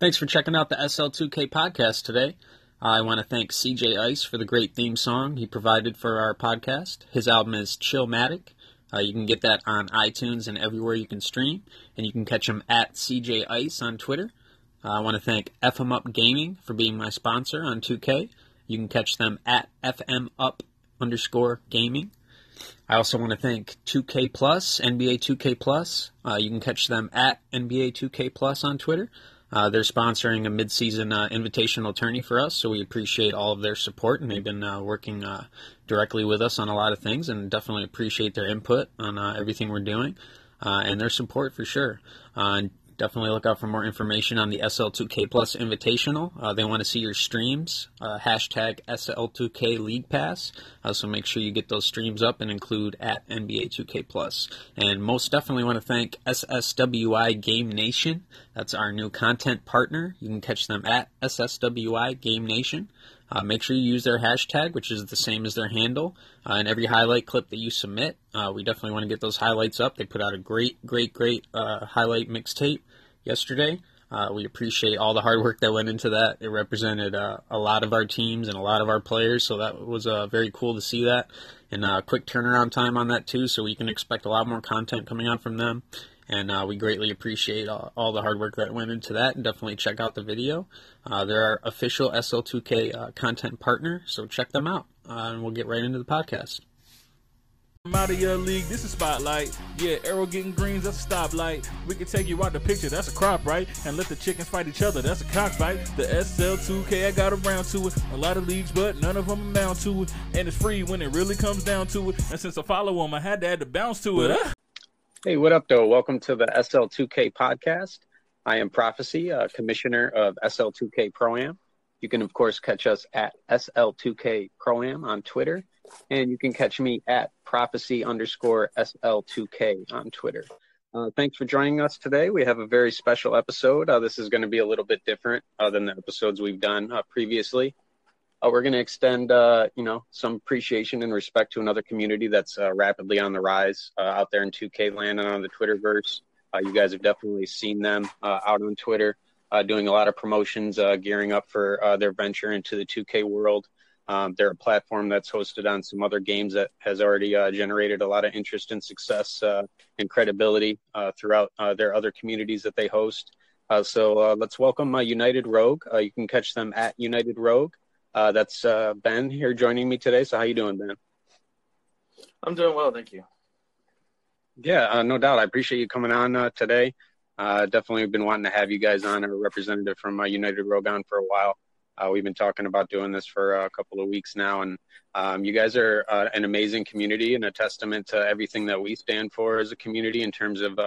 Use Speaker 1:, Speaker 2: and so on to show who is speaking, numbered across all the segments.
Speaker 1: Thanks for checking out the SL2K podcast today. I want to thank CJ Ice for the great theme song he provided for our podcast. His album is Chillmatic. Uh, you can get that on iTunes and everywhere you can stream, and you can catch him at CJ Ice on Twitter. Uh, I want to thank FM Up Gaming for being my sponsor on 2K. You can catch them at FM Up underscore gaming. I also want to thank 2K Plus, NBA 2K Plus. Uh, you can catch them at NBA 2K Plus on Twitter. Uh, they're sponsoring a midseason uh, invitational tourney for us, so we appreciate all of their support, and they've been uh, working uh, directly with us on a lot of things, and definitely appreciate their input on uh, everything we're doing uh, and their support for sure. Definitely look out for more information on the SL2K Plus Invitational. Uh, they want to see your streams. Uh, hashtag SL2K League Pass. Uh, so make sure you get those streams up and include at NBA 2K Plus. And most definitely want to thank SSWI Game Nation. That's our new content partner. You can catch them at SSWI Game Nation. Uh, make sure you use their hashtag, which is the same as their handle, uh, in every highlight clip that you submit. Uh, we definitely want to get those highlights up. They put out a great, great, great uh, highlight mixtape yesterday. Uh, we appreciate all the hard work that went into that. It represented uh, a lot of our teams and a lot of our players, so that was very cool to see that. And a quick turnaround time on that too, so we can expect a lot more content coming out from them and uh, we greatly appreciate all, all, the hard work that went into that. And definitely check out the video. Uh, they're our official SL2K uh, content partner, so check them out. Uh, and we'll get right into the podcast.
Speaker 2: I'm out of your league, this is spotlight. Yeah, arrow getting greens, that's a stoplight. We can take you out the picture, that's a crop, right? And let the chickens fight each other, that's a cockfight. The SL2K, I got around to it. A lot of leagues, but none of them amount to it. And it's free when it really comes down to it. And since I follow them, I had to add the bounce to it. Huh?
Speaker 3: Hey, what up, though? Welcome to the SL2K podcast. I am Prophecy, uh, commissioner of SL2K Pro Am. You can, of course, catch us at SL2K Pro Am on Twitter, and you can catch me at Prophecy underscore SL2K on Twitter. Uh, thanks for joining us today. We have a very special episode. Uh, this is going to be a little bit different uh, than the episodes we've done uh, previously. Uh, we're going to extend, uh, you know, some appreciation and respect to another community that's uh, rapidly on the rise uh, out there in 2K land and on the Twitterverse. Uh, you guys have definitely seen them uh, out on Twitter doing a lot of promotions, gearing up for their venture into the 2K world. Um, they're a platform that's hosted on some other games that has already generated a lot of interest and success and credibility throughout their other communities that they host. so let's welcome United Rogue. you can catch them at United Rogue. Uh, that's uh, Ben here joining me today. So how you doing, Ben?
Speaker 4: I'm doing well, thank you.
Speaker 3: Yeah, uh, no doubt. I appreciate you coming on uh, today. Uh, definitely been wanting to have you guys on, a representative from uh, United Rogue for a while. we've been talking about doing this for a couple of weeks now, and um, you guys are an amazing community and a testament to everything that we stand for as a community in terms of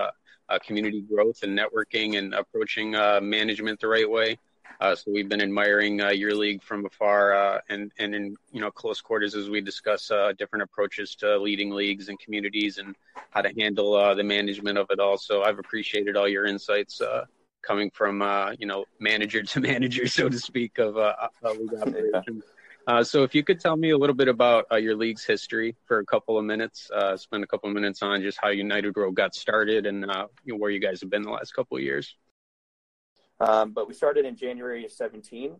Speaker 3: community growth and networking and approaching management the right way. Uh, so we've been admiring uh, your league from afar uh, and and in you know close quarters as we discuss uh, different approaches to leading leagues and communities and how to handle uh, the management of it all. So I've appreciated all your insights uh, coming from you know manager to manager, so to speak, of league operations. so if you could tell me a little bit about your league's history for a couple of minutes, spend a couple of minutes on just how United Rogue got started and you know, where you guys have been the last couple of years.
Speaker 4: Um, but we started in January of 17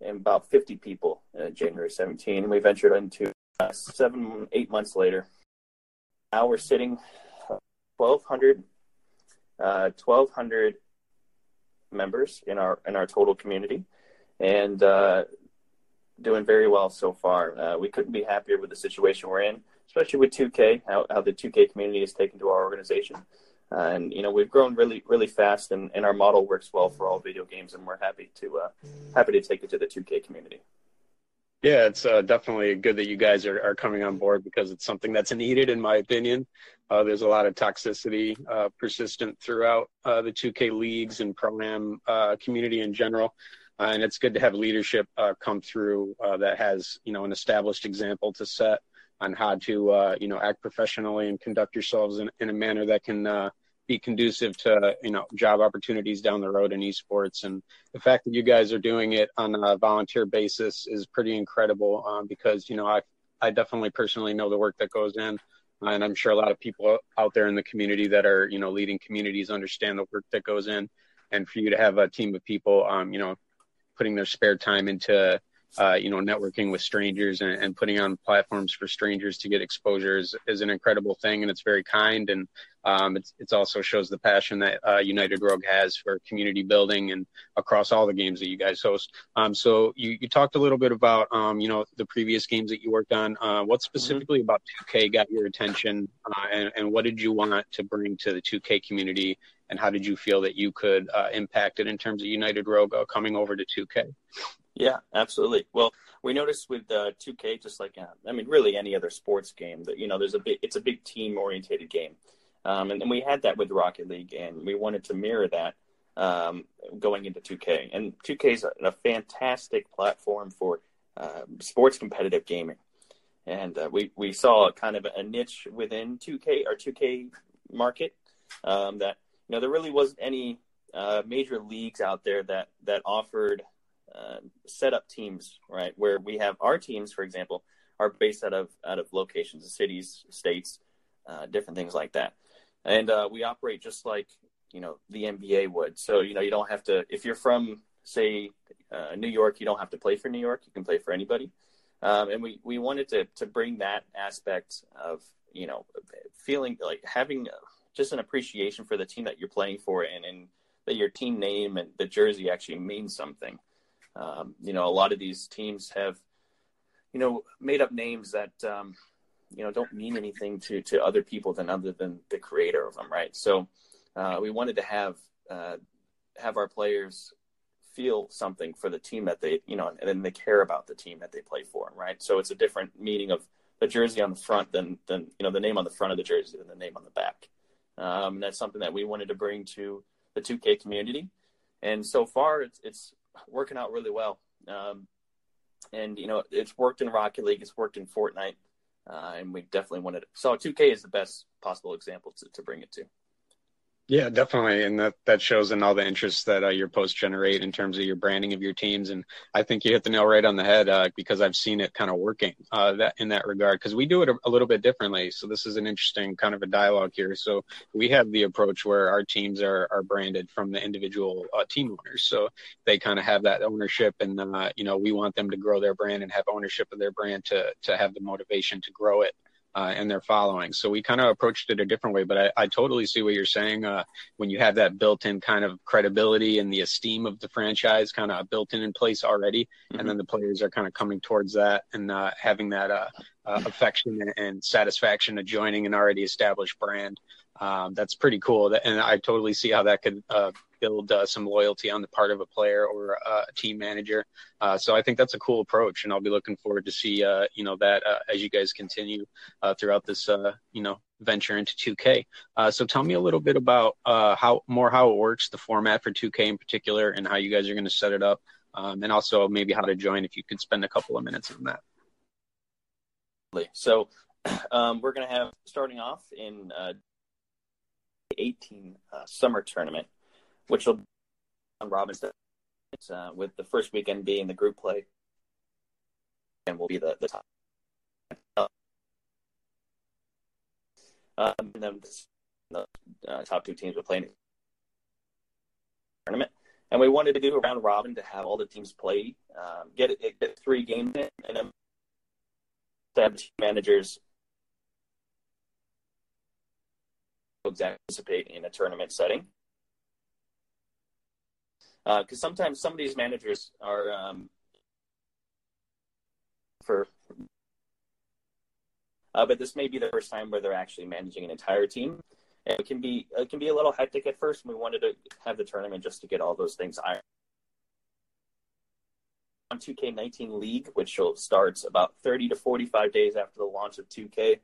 Speaker 4: and about 50 people in January 17. And we ventured into uh, seven, eight months later. Now we're sitting 1,200, uh, 1,200 members in our in our total community, and uh, doing very well so far. Uh, we couldn't be happier with the situation we're in, especially with 2K, how, how the 2K community has taken to our organization. And you know we've grown really really fast and, and our model works well for all video games and we're happy to uh, happy to take it to the 2k community.
Speaker 3: Yeah it's uh, definitely good that you guys are, are coming on board because it's something that's needed in my opinion. Uh, there's a lot of toxicity uh, persistent throughout uh, the 2k leagues and Pro Am community in general. And it's good to have leadership come through that has you know an established example to set on how to you know act professionally and conduct yourselves in, in a manner that can be conducive to you know job opportunities down the road in esports. And the fact that you guys are doing it on a volunteer basis is pretty incredible um, because you know I I definitely personally know the work that goes in. And I'm sure a lot of people out there in the community that are you know leading communities understand the work that goes in. And for you to have a team of people, um, you know, putting their spare time into uh, you know, networking with strangers and, and, putting on platforms for strangers to get exposure is, is an incredible thing, and it's very kind, and um, it's it's also shows the passion that uh, United Rogue has for community building and across all the games that you guys host. Um, so you, you talked a little bit about um, you know the previous games that you worked on. Uh, what mm-hmm. specifically mm-hmm. about 2K got your attention, uh, and, and what did you want to bring to the 2K community, and how did you feel that you could uh, impact it in terms of United Rogue uh, coming over to 2K?
Speaker 4: Yeah, absolutely. Well, we noticed with uh, 2K, just like uh, I mean, really any other sports game, that you know, there's a big, it's a big team orientated game, um, and, and, we had that with Rocket League, and we wanted to mirror that um, going into 2K. And 2K is a, a fantastic platform for uh, sports competitive gaming, and uh, we we saw kind of a niche within 2K or 2K market um, that you know there really wasn't any uh, major leagues out there that that offered uh, set up teams, right? Where we have our teams, for example, are based out of out of locations, cities, states, uh, different things like that, and uh, we operate just like you know the NBA would. So you know you don't have to if you're from say uh, New York, you don't have to play for New York. You can play for anybody, um, and we we wanted to to bring that aspect of you know feeling like having just an appreciation for the team that you're playing for and, and that your team name and the jersey actually means something. Um, you know, a lot of these teams have, you know, made up names that, um, you know, don't mean anything to, to other people than other than the creator of them, right? So uh, we wanted to have uh, have our players feel something for the team that they, you know, and then they care about the team that they play for, right? So it's a different meaning of the jersey on the front than than you know the name on the front of the jersey than the name on the back. Um, and that's something that we wanted to bring to the 2K community. And so far, it's it's working out really well. Um, and you know, it's worked in Rocket League, it's worked in Fortnite, uh, and we definitely wanted. It. So 2K is the best possible example to, to bring it to.
Speaker 3: Yeah, definitely, and that that shows in all the interest that uh, your posts generate in terms of your branding of your teams. And I think you hit the nail right on the head uh, because I've seen it kind of working uh, that in that regard. Because we do it a, a, little bit differently. So this is an interesting kind of a dialogue here. So we have the approach where our teams are are branded from the individual uh, team owners. So they kind of have that ownership, and uh, you know we want them to grow their brand and have ownership of their brand to to have the motivation to grow it uh, and their following. So we kind of approached it a different way, but I, I totally see what you're saying. Uh, when you have that built-in kind of credibility and the esteem of the franchise kind of built in in place already, mm-hmm. and then the players are kind of coming towards that and uh, having that uh, uh, affection and satisfaction of joining an already established brand. Um, that's pretty cool. And I totally see how that could uh, build uh, some loyalty on the part of a player or uh, a team manager. Uh, so I think that's a cool approach, and I'll be looking forward to see uh, you know that uh, as you guys continue uh, throughout this you know venture into 2K. so tell me a little bit about how more how it works, the format for 2K in particular, and how you guys are going to set it up, um, and also maybe how to join if you could spend a couple of minutes on that.
Speaker 4: So um, we're going to have starting off in 18 summer tournament which will Robin's uh, with the first weekend being the group play, and will be the, the top. Um, and then the uh, top two teams will play in the tournament. And we wanted to do a round robin to have all the teams play, um, get, get three games in, and then have the team managers exactly participate in a tournament setting because uh, sometimes some of these managers are um, for uh, but this may be the first time where they're actually managing an entire team and it can be it can be a little hectic at first we wanted to have the tournament just to get all those things ironed on 2K19 League, which starts about 30 to 45 days after the launch of 2K.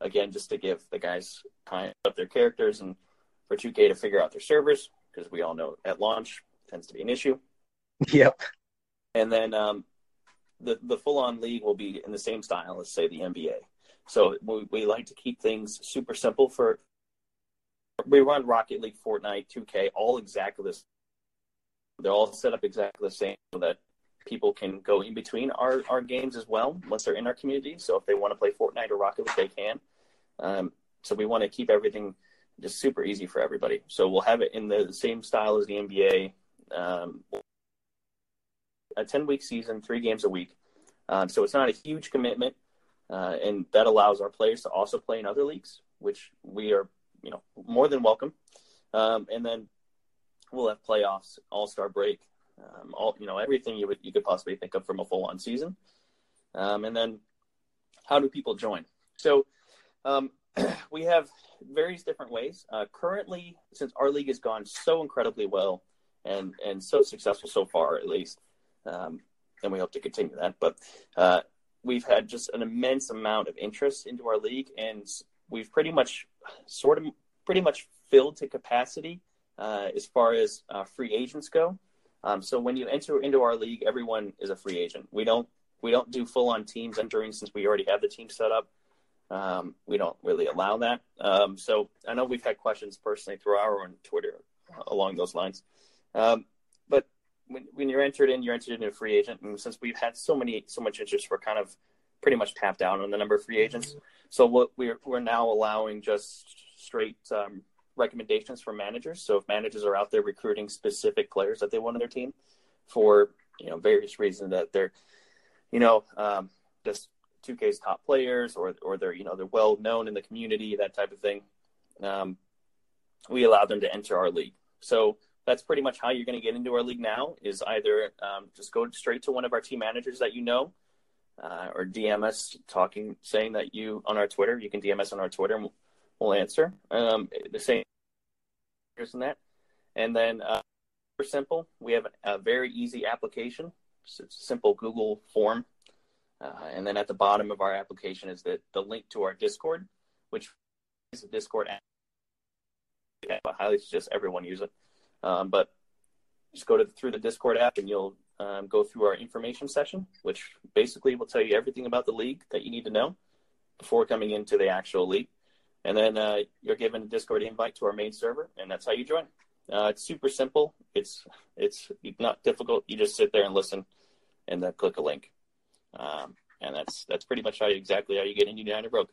Speaker 4: Again, just to give the guys time up their characters and for 2K to figure out their servers, because we all know at launch tends to be an issue.
Speaker 3: Yep.
Speaker 4: And then um, the the full on league will be in the same style as say the NBA. So we, we like to keep things super simple for. We run Rocket League, Fortnite, 2K, all exactly this. They're all set up exactly the same so that people can go in between our, our games as well once they're in our community. So if they want to play Fortnite or Rocket League, they can. Um, so we want to keep everything just super easy for everybody. So we'll have it in the same style as the NBA. Um, a 10 week season, three games a week. Um, so it's not a huge commitment. Uh, and that allows our players to also play in other leagues, which we are, you know, more than welcome. Um, and then we'll have playoffs, All Star break, um, all you know, everything you would you could possibly think of from a full on season. Um, and then, how do people join? So, um, we have various different ways. Uh, currently, since our league has gone so incredibly well and and so successful so far, at least, um, and we hope to continue that. But uh, we've had just an immense amount of interest into our league, and we've pretty much sort of pretty much filled to capacity uh, as far as uh, free agents go. Um, so when you enter into our league, everyone is a free agent. We don't we don't do full on teams entering since we already have the team set up. Um, we don't really allow that. Um, so I know we've had questions personally through our own Twitter along those lines. Um, but when, when you're entered in, you're entered into a free agent. And since we've had so many, so much interest, we're kind of pretty much tapped down on the number of free agents. So what we're, we're now allowing just straight um, recommendations from managers. So if managers are out there recruiting specific players that they want on their team for, you know, various reasons that they're, you know, um, just 2K's top players or or they're you know they're well known in the community that type of thing. Um, we allow them to enter our league. So that's pretty much how you're going to get into our league now. Is either um, just go straight to one of our team managers that you know, uh, or DM us talking saying that you on our Twitter. You can DM us on our Twitter and we'll, we'll answer. Um, the same than that, and then uh, for simple, we have a, a very easy application. So it's a simple Google form uh, and then at the bottom of our application is the, the link to our Discord, which is a Discord app. I highly suggest everyone use it. Um, but just go to through the Discord app and you'll um, go through our information session, which basically will tell you everything about the league that you need to know before coming into the actual league. And then uh, you're given a Discord invite to our main server, and that's how you join. Uh, it's super simple. It's it's not difficult. You just sit there and listen, and then click a link. Um, and that's that's pretty much how you, exactly how you get into United Rogue.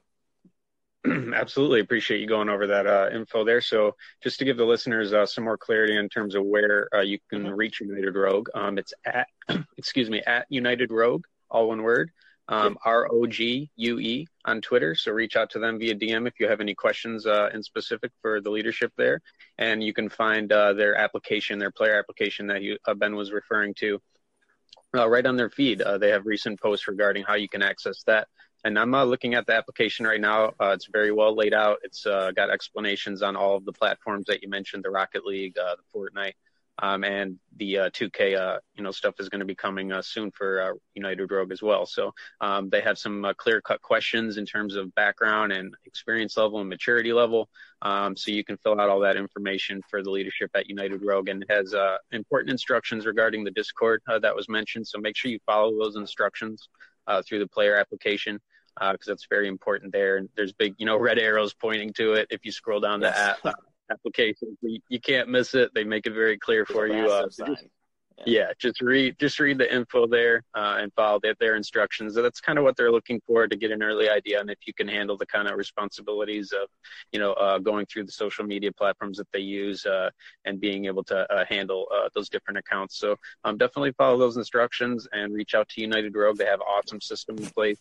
Speaker 3: Absolutely appreciate you going over that uh, info there. So, just to give the listeners uh, some more clarity in terms of where uh, you can mm-hmm. reach United Rogue, um, it's at excuse me at United Rogue, all one word, um, R O G U E on Twitter. So reach out to them via DM if you have any questions uh, in specific for the leadership there, and you can find uh, their application, their player application that you, uh, Ben was referring to uh, right on their feed. Uh, they have recent posts regarding how you can access that. And I'm uh, looking at the application right now. Uh, it's very well laid out. It's uh, got explanations on all of the platforms that you mentioned: the Rocket League, uh, the Fortnite, um, and the 2K, uh, uh, you know, stuff is going to be coming uh, soon for United Rogue as well. So um, they have some clear-cut questions in terms of background and experience level and maturity level. Um, so you can fill out all that information for the leadership at United Rogue, and it has important instructions regarding the Discord that was mentioned. So make sure you follow those instructions through the player application because uh, that's very important there. And there's big, you know, red arrows pointing to it if you scroll down yes. the app applications. You, you, can't miss it. They make it very clear for you. Uh, yeah. just read just read the info there uh, and follow their, their instructions. so That's kind of what they're looking for to get an early idea on if you can handle the kind of responsibilities of, you know, uh, going through the social media platforms that they use uh, and being able to uh, handle uh, those different accounts. So um, definitely follow those instructions and reach out to United Rogue. They have awesome system in place.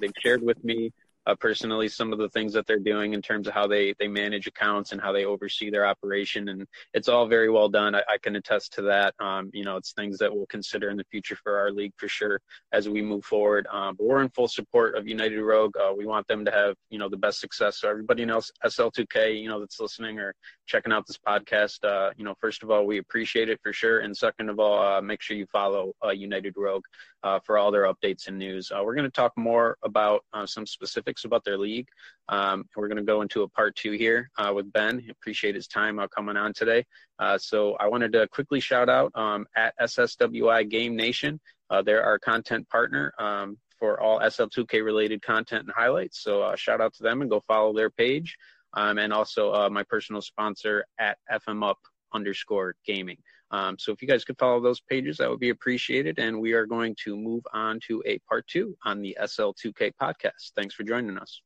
Speaker 3: they've shared with me uh, personally some of the things that they're doing in terms of how they they manage accounts and how they oversee their operation and it's all very well done. I, I can attest to that. Um, you know it's things that we'll consider in the future for our league for sure as we move forward. Um, but we're in full support of united rogue. Uh, we want them to have you know the best success. So everybody else sl2k you know that's listening or checking out this podcast uh, you know first of all we appreciate it for sure. And second of all uh, make sure you follow uh, united rogue uh, for all their updates and news we're going to talk more about some specifics about their league. Um, we're going to go into a part two here uh, with Ben. Appreciate his time uh, coming on today. Uh, so I wanted to quickly shout out um, at SSWI Game Nation. Uh, they're our content partner um, for all SL2K related content and highlights. So uh, shout out to them and go follow their page. Um, and also uh, my personal sponsor at FMUp underscore gaming. Um, so if you guys could follow those pages, that would be appreciated. And we are going to move on to a part two on the SL2K podcast. Thanks for joining us.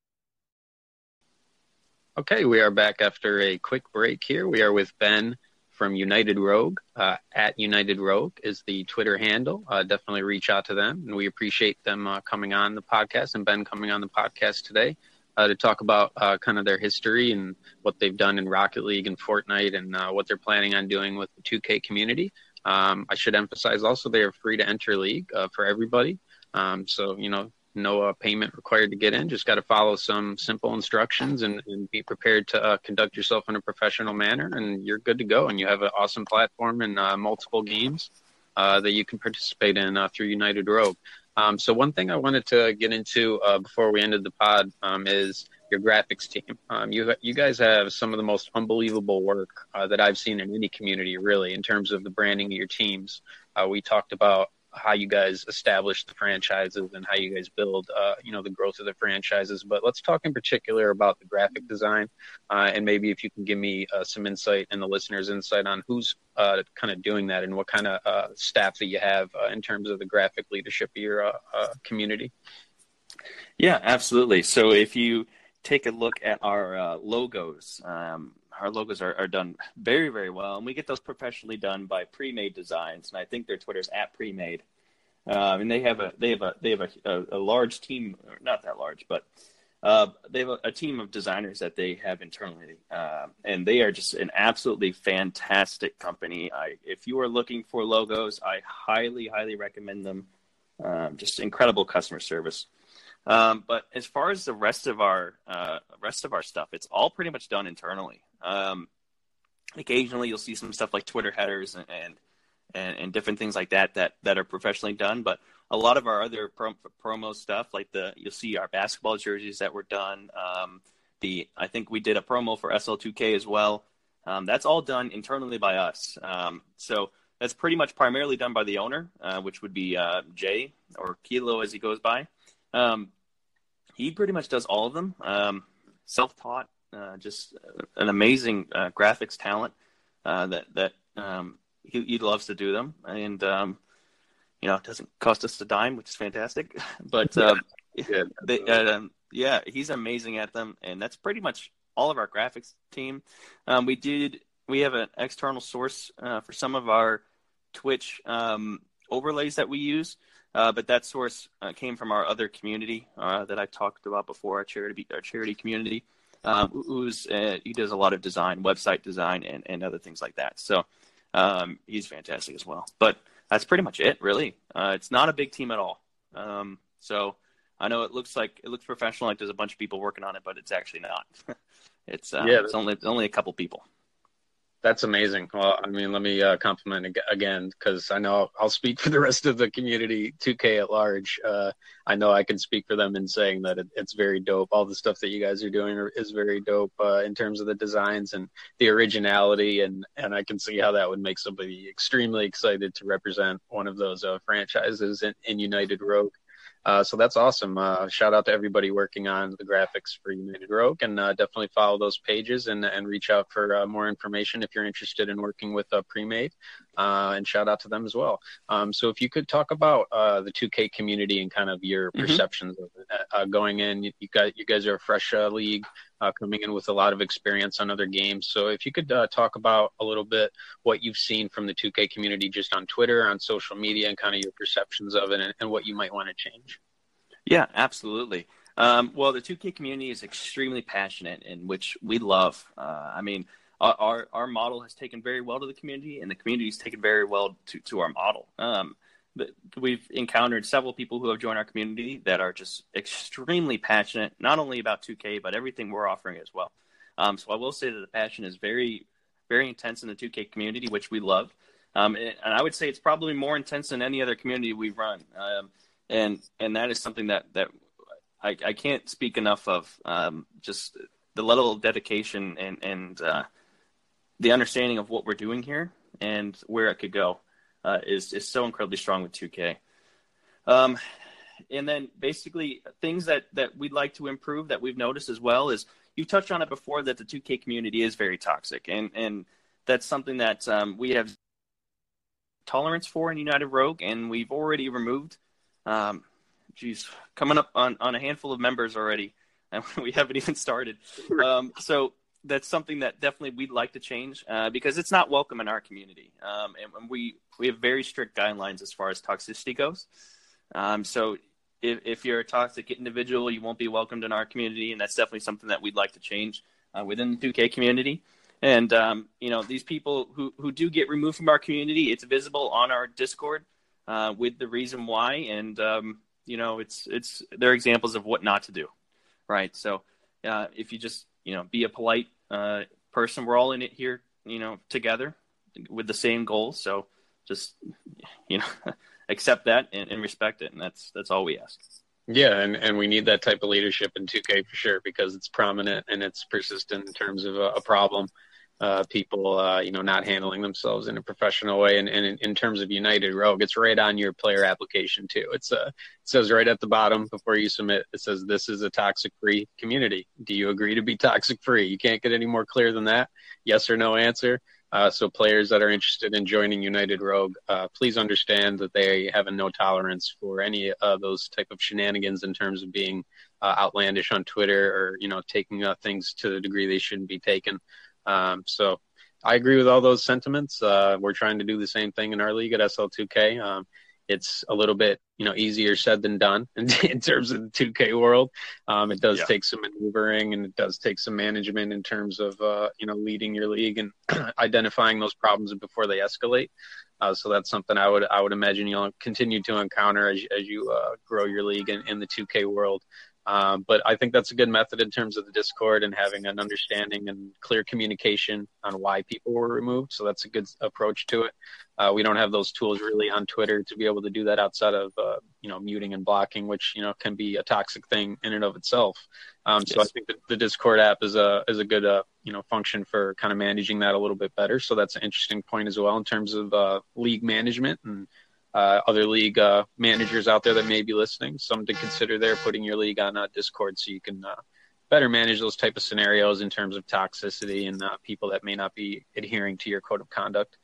Speaker 3: Okay, we are back after a quick break here. We are with Ben from United Rogue. Uh, at United Rogue is the Twitter handle. Uh, definitely reach out to them, and we appreciate them uh, coming on the podcast and Ben coming on the podcast today uh, to talk about uh, kind of their history and what they've done in Rocket League and Fortnite and uh, what they're planning on doing with the 2K community. Um, I should emphasize also they are free to enter league for everybody. Um, so you know no uh, payment required to get in. Just got to follow some simple instructions and, and be prepared to uh, conduct yourself in a professional manner, and you're good to go. And you have an awesome platform and uh, multiple games uh, that you can participate in uh, through United Rogue. Um, so one thing I wanted to get into uh, before we ended the pod um, is your graphics team. Um, you you guys have some of the most unbelievable work that I've seen in any community, really, in terms of the branding of your teams. we talked about how you guys establish the franchises and how you guys build, uh, you know, the growth of the franchises. But let's talk in particular about the graphic design, uh, and maybe if you can give me uh, some insight and the listeners' insight on who's uh, kind of doing that and what kind of uh, staff that you have uh, in terms of the graphic leadership of your community.
Speaker 4: Yeah, absolutely. So if you take a look at our logos. Um, our logos are, are done very very well and we get those professionally done by pre-made designs and i think their twitter's at pre-made. Um, and they have a they have a they have a, a, a large team not that large but uh, they have a, a, team of designers that they have internally uh, and they are just an absolutely fantastic company. I, if you are looking for logos i highly highly recommend them. Um, just incredible customer service um, but as far as the rest of our uh, rest of our stuff, it's all pretty much done internally. Um, occasionally, you'll see some stuff like Twitter headers and, and and, different things like that that that are professionally done. But a lot of our other prom- promo stuff, like the you'll see our basketball jerseys that were done. Um, the I think we did a promo for SL2K as well. Um, that's all done internally by us. Um, so that's pretty much primarily done by the owner, uh, which would be uh, Jay or Kilo as he goes by. Um, he pretty much does all of them. Um, self-taught, uh, just an amazing uh, graphics talent uh, that that um, he, he, loves to do them, and um, you know, it doesn't cost us a dime, which is fantastic. But um, yeah, they, um, yeah, he's amazing at them, and that's pretty much all of our graphics team. Um, we did we have an external source uh, for some of our Twitch um, overlays that we use. Uh, but that source uh, came from our other community uh, that I've talked about before, our charity, our charity community. Um, who's uh, he does a lot of design, website design, and, and other things like that. So um, he's fantastic as well. But that's pretty much it, really. Uh, it's not a big team at all. Um, so I know it looks like it looks professional, like there's a bunch of people working on it, but it's actually not. it's uh, yeah, it's only it's only a couple people.
Speaker 3: That's amazing. Well, I mean, let me uh, compliment again because I know I'll speak for the rest of the community, 2K at large. Uh, I know I can speak for them in saying that it, it's very dope. All the stuff that you guys are doing is very dope uh, in terms of the designs and the originality, and and I can see how that would make somebody extremely excited to represent one of those uh, franchises in, in United Rogue. Uh, so that's awesome. Uh, shout out to everybody working on the graphics for United Rogue, and uh, definitely follow those pages and and reach out for uh, more information if you're interested in working with uh, Premade. Uh, and shout out to them as well. Um, so if you could talk about the 2K community and kind of your mm-hmm. perceptions of it, going in, you, you, guys you guys are a fresh league uh, coming in with a lot of experience on other games. So if you could uh, talk about a little bit what you've seen from the 2K community just on Twitter, on social media, and kind of your perceptions of it and, and what you might want to change.
Speaker 4: Yeah, absolutely. Um, well, the 2K community is extremely passionate, in which we love. Uh, I mean, our, our model has taken very well to the community, and the community has taken very well to, to our model. Um, we've encountered several people who have joined our community that are just extremely passionate, not only about 2K, but everything we're offering as well. Um, so I will say that the passion is very, very intense in the 2K community, which we love. Um, and, and, I would say it's probably more intense than any other community we've run. Um, and and that is something that that I, I can't speak enough of. Um, just the level of dedication and and uh, the understanding of what we're doing here and where it could go uh, is is so incredibly strong with 2K. Um, and then basically things that that we'd like to improve that we've noticed as well is you touched on it before that the 2K community is very toxic, and and that's something that um, we have tolerance for in United Rogue, and we've already removed. Um, geez, coming up on, on a handful of members already and we haven't even started. Um, so that's something that definitely we'd like to change uh, because it's not welcome in our community, um, and, and, we we have very strict guidelines as far as toxicity goes. Um, so if, if you're a toxic individual, you won't be welcomed in our community, and that's definitely something that we'd like to change uh, within the 2K community. And um, you know, these people who who do get removed from our community, it's visible on our Discord uh, with the reason why, and um, you know, it's it's they're examples of what not to do, right? So uh, if you just you know be a polite uh, person, we're all in it here, you know, together with the same goals. So just you know accept that and, and respect it, and that's that's all we ask.
Speaker 3: Yeah, and, and we need that type of leadership in 2K for sure because it's prominent and it's persistent in terms of a, a problem. Uh, people, uh, you know, not handling themselves in a professional way. And, and in, in, terms of United Rogue, it's right on your player application too. It's uh, it says right at the bottom before you submit, it says this is a toxic free community. Do you agree to be toxic free? You can't get any more clear than that. Yes or no answer. Uh, so players that are interested in joining United Rogue, uh, please understand that they have a no tolerance for any of those type of shenanigans in terms of being uh, outlandish on Twitter or you know taking things to the degree they shouldn't be taken. Um, so I agree with all those sentiments. Uh, we're trying to do the same thing in our league at SL2K. Um, it's a little bit you know easier said than done in, in terms of the 2K world. Um, it does yeah. take some maneuvering and it does take some management in terms of uh, you know leading your league and identifying those problems before they escalate. Uh, so that's something I would I would imagine you'll continue to encounter as as you uh, grow your league in, in the 2K world. Um, but I think that's a good method in terms of the Discord and having an understanding and clear communication on why people were removed. So that's a good approach to it. Uh, we don't have those tools really on Twitter to be able to do that outside of uh, you know muting and blocking, which you know can be a toxic thing in and of itself. Um, yes. So I think that the Discord app is a is a good uh, you know function for kind of managing that a little bit better. So that's an interesting point as well in terms of uh, league management and other league uh, managers out there that may be listening, some to consider there putting your league on uh, Discord so you can uh, better manage those type of scenarios in terms of toxicity and uh, people that may not be adhering to your code of conduct.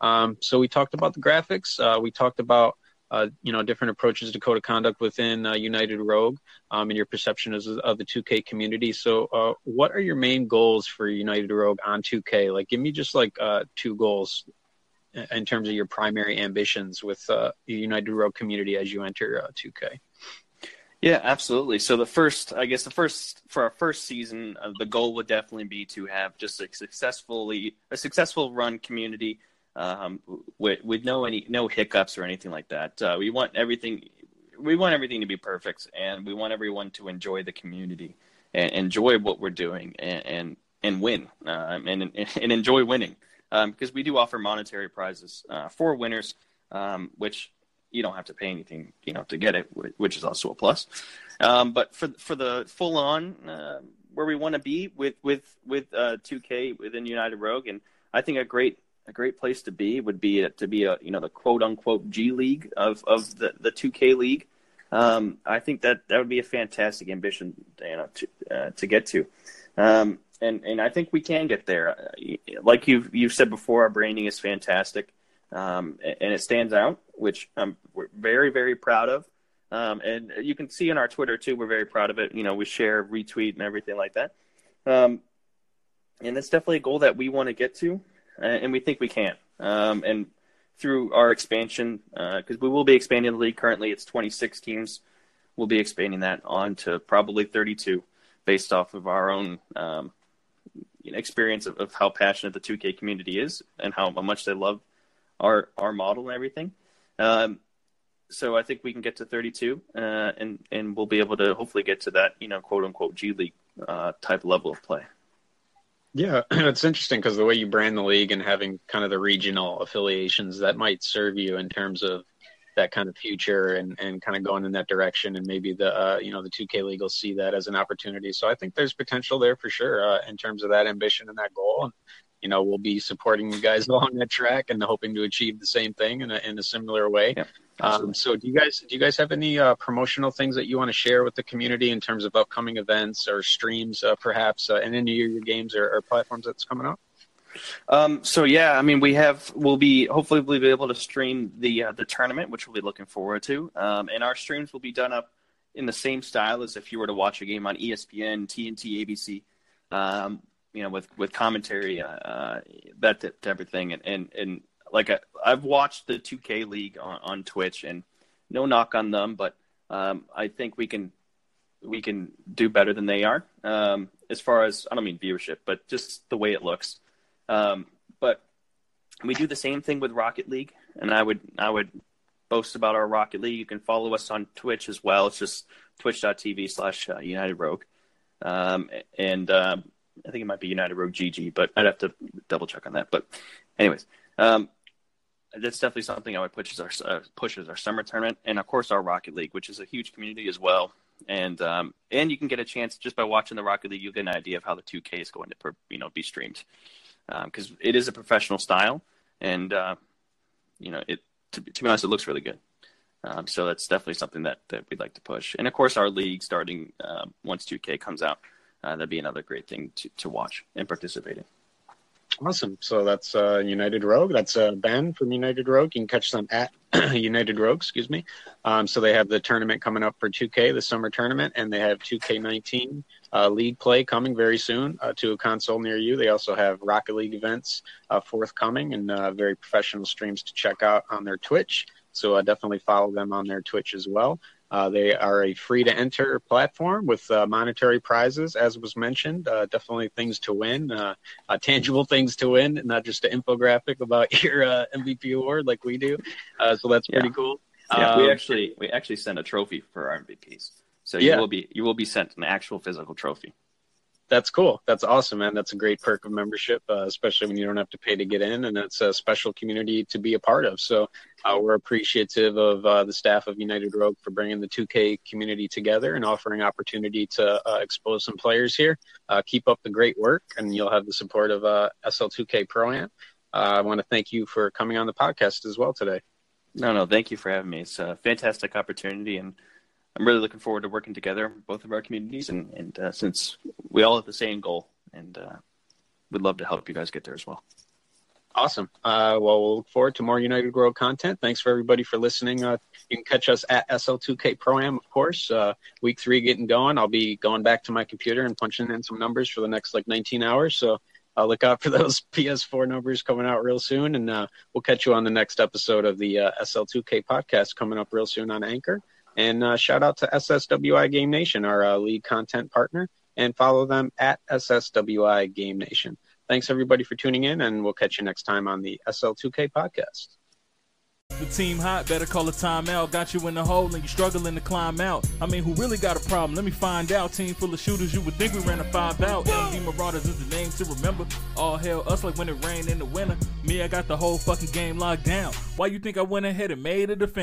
Speaker 3: Um, so we talked about the graphics. Uh, we talked about you know different approaches to code of conduct within United Rogue um, and your perception of, of, the 2K community. So what are your main goals for United Rogue on 2K? Like, give me just like two goals in terms of your primary ambitions with uh, the United Rogue community as you enter uh, 2K?
Speaker 4: Yeah, absolutely. So the first, I guess, the first for our first season, uh, the goal would definitely be to have just a successfully a successful run community um, with with no any no hiccups or anything like that. Uh, we want everything. We want everything to be perfect, and we want everyone to enjoy the community and enjoy what we're doing and and, and win um, and and enjoy winning because um, we do offer monetary prizes uh, for winners, um, which you don't have to pay anything, you know, to get it, which is also a plus. Um, but for for the full on uh, where we want to be with with with uh, 2K within United Rogue, and I think a great a great place to be would be to be a you know the quote unquote G League of of the the 2K league. Um, I think that that would be a fantastic ambition, you know, to uh, to get to. Um, and and I think we can get there. Like you've you've said before, our branding is fantastic, um, and it stands out, which I'm we're very very proud of. Um, and you can see on our Twitter too, we're very proud of it. You know, we share, retweet, and everything like that. Um, and it's definitely a goal that we want to get to, and we think we can. Um, and through our expansion, because uh, we will be expanding the league. Currently, it's 26 teams. We'll be expanding that on to probably 32, based off of our own um, experience of, of how passionate the 2K community is and how much they love our our model and everything. Um, so I think we can get to 32, uh, and and we'll be able to hopefully get to that you know quote unquote G League uh, type level of play.
Speaker 3: Yeah, it's interesting because the way you brand the league and having kind of the regional affiliations that might serve you in terms of that kind of future and, and kind of going in that direction. And maybe the, uh, you know, the 2K League will see that as an opportunity. So I think there's potential there for sure uh, in terms of that ambition and that goal. And, you know, we'll be supporting you guys along that track and hoping to achieve the same thing in a, in a similar way. Yeah, um, so do you guys, do you guys have any uh, promotional things that you want to share with the community in terms of upcoming events or streams, uh, perhaps, uh, and any of your games or, or platforms that's coming up?
Speaker 4: Um, so yeah, I mean, we have we'll be hopefully we'll be able to stream the uh, the tournament, which we'll be looking forward to. Um, and our streams will be done up in the same style as if you were to watch a game on ESPN, TNT, ABC, um, you know, with with commentary, uh, uh, that type of thing. And and, and like I, I've watched the 2K League on, on Twitch, and no knock on them, but um, I think we can we can do better than they are um, as far as I don't mean viewership, but just the way it looks. Um, but we do the same thing with Rocket League, and I would I would boast about our Rocket League. You can follow us on Twitch as well. It's just twitch.tv slash uh, United Rogue. Um, and um, I think it might be United Rogue GG, but I'd have to double check on that. But, anyways, um, that's definitely something I would push as our uh, push as our summer tournament, and of course our Rocket League, which is a huge community as well. And um, and you can get a chance just by watching the Rocket League, you'll get an idea of how the 2K is going to you know be streamed because um, it is a professional style, and uh, you know it to, to be honest, it looks really good. Um, so that's definitely something that, that we'd like to push. And of course, our league starting uh, once 2K comes out, uh, that'd be another great thing to, to watch and participate in.
Speaker 3: Awesome. So that's uh, United Rogue. That's uh, Ben from United Rogue. You can catch them at United Rogue, excuse me. Um, so they have the tournament coming up for 2K, the summer tournament, and they have 2K19 uh, league play coming very soon uh, to a console near you. They also have Rocket League events uh, forthcoming and uh, very professional streams to check out on their Twitch. So uh, definitely follow them on their Twitch as well. Uh, they are a free to enter platform with uh, monetary prizes, as was mentioned. Uh, definitely things to win, uh, uh, tangible things to win, not just an infographic about your uh, MVP award like we do. so that's pretty cool.
Speaker 4: Yeah,
Speaker 3: Um,
Speaker 4: we actually we actually send a trophy for our MVPs. So
Speaker 3: Yeah.
Speaker 4: you will be you will be sent an actual physical trophy.
Speaker 3: that's cool. That's awesome, man. That's a great perk of membership, uh, especially when you don't have to pay to get in, and it's a special community to be a part of. So uh, we're appreciative of uh, the staff of United Rogue for bringing the 2K community together and offering opportunity to uh, expose some players here. Uh, keep up the great work, and you'll have the support of uh, SL2K Pro Am. Uh, I want to thank you for coming on the podcast as well today.
Speaker 4: No, no, thank you for having me. It's a fantastic opportunity, and I'm really looking forward to working together, both of our communities, and and uh, since we all have the same goal, and uh, we'd love to help you guys get there as well.
Speaker 3: Awesome. Uh, well, we'll look forward to more United Rogue content. Thanks for everybody for listening. Uh, you can catch us at SL2K Pro Am, of course. Uh, week three getting going. I'll be going back to my computer and punching in some numbers for the next like 19 hours. So uh, look out for those PS4 numbers coming out real soon. And uh, we'll catch you on the next episode of the uh, SL2K podcast coming up real soon on Anchor. And uh, shout out to SSWI Game Nation, our uh, lead content partner, and follow them at SSWI Game Nation. Thanks everybody for tuning in, and we'll catch you next time on the SL2K podcast.
Speaker 2: The team hot, better call a timeout. Got you in the hole and you struggling to climb out. I mean, who really got a problem? Let me find out. Team full of shooters, you would think we ran a five out. MD Marauders is the name to remember. All hell, us like when it rained in the winter. Me, I got the whole fucking game locked down. Why you think I went ahead and made a defender?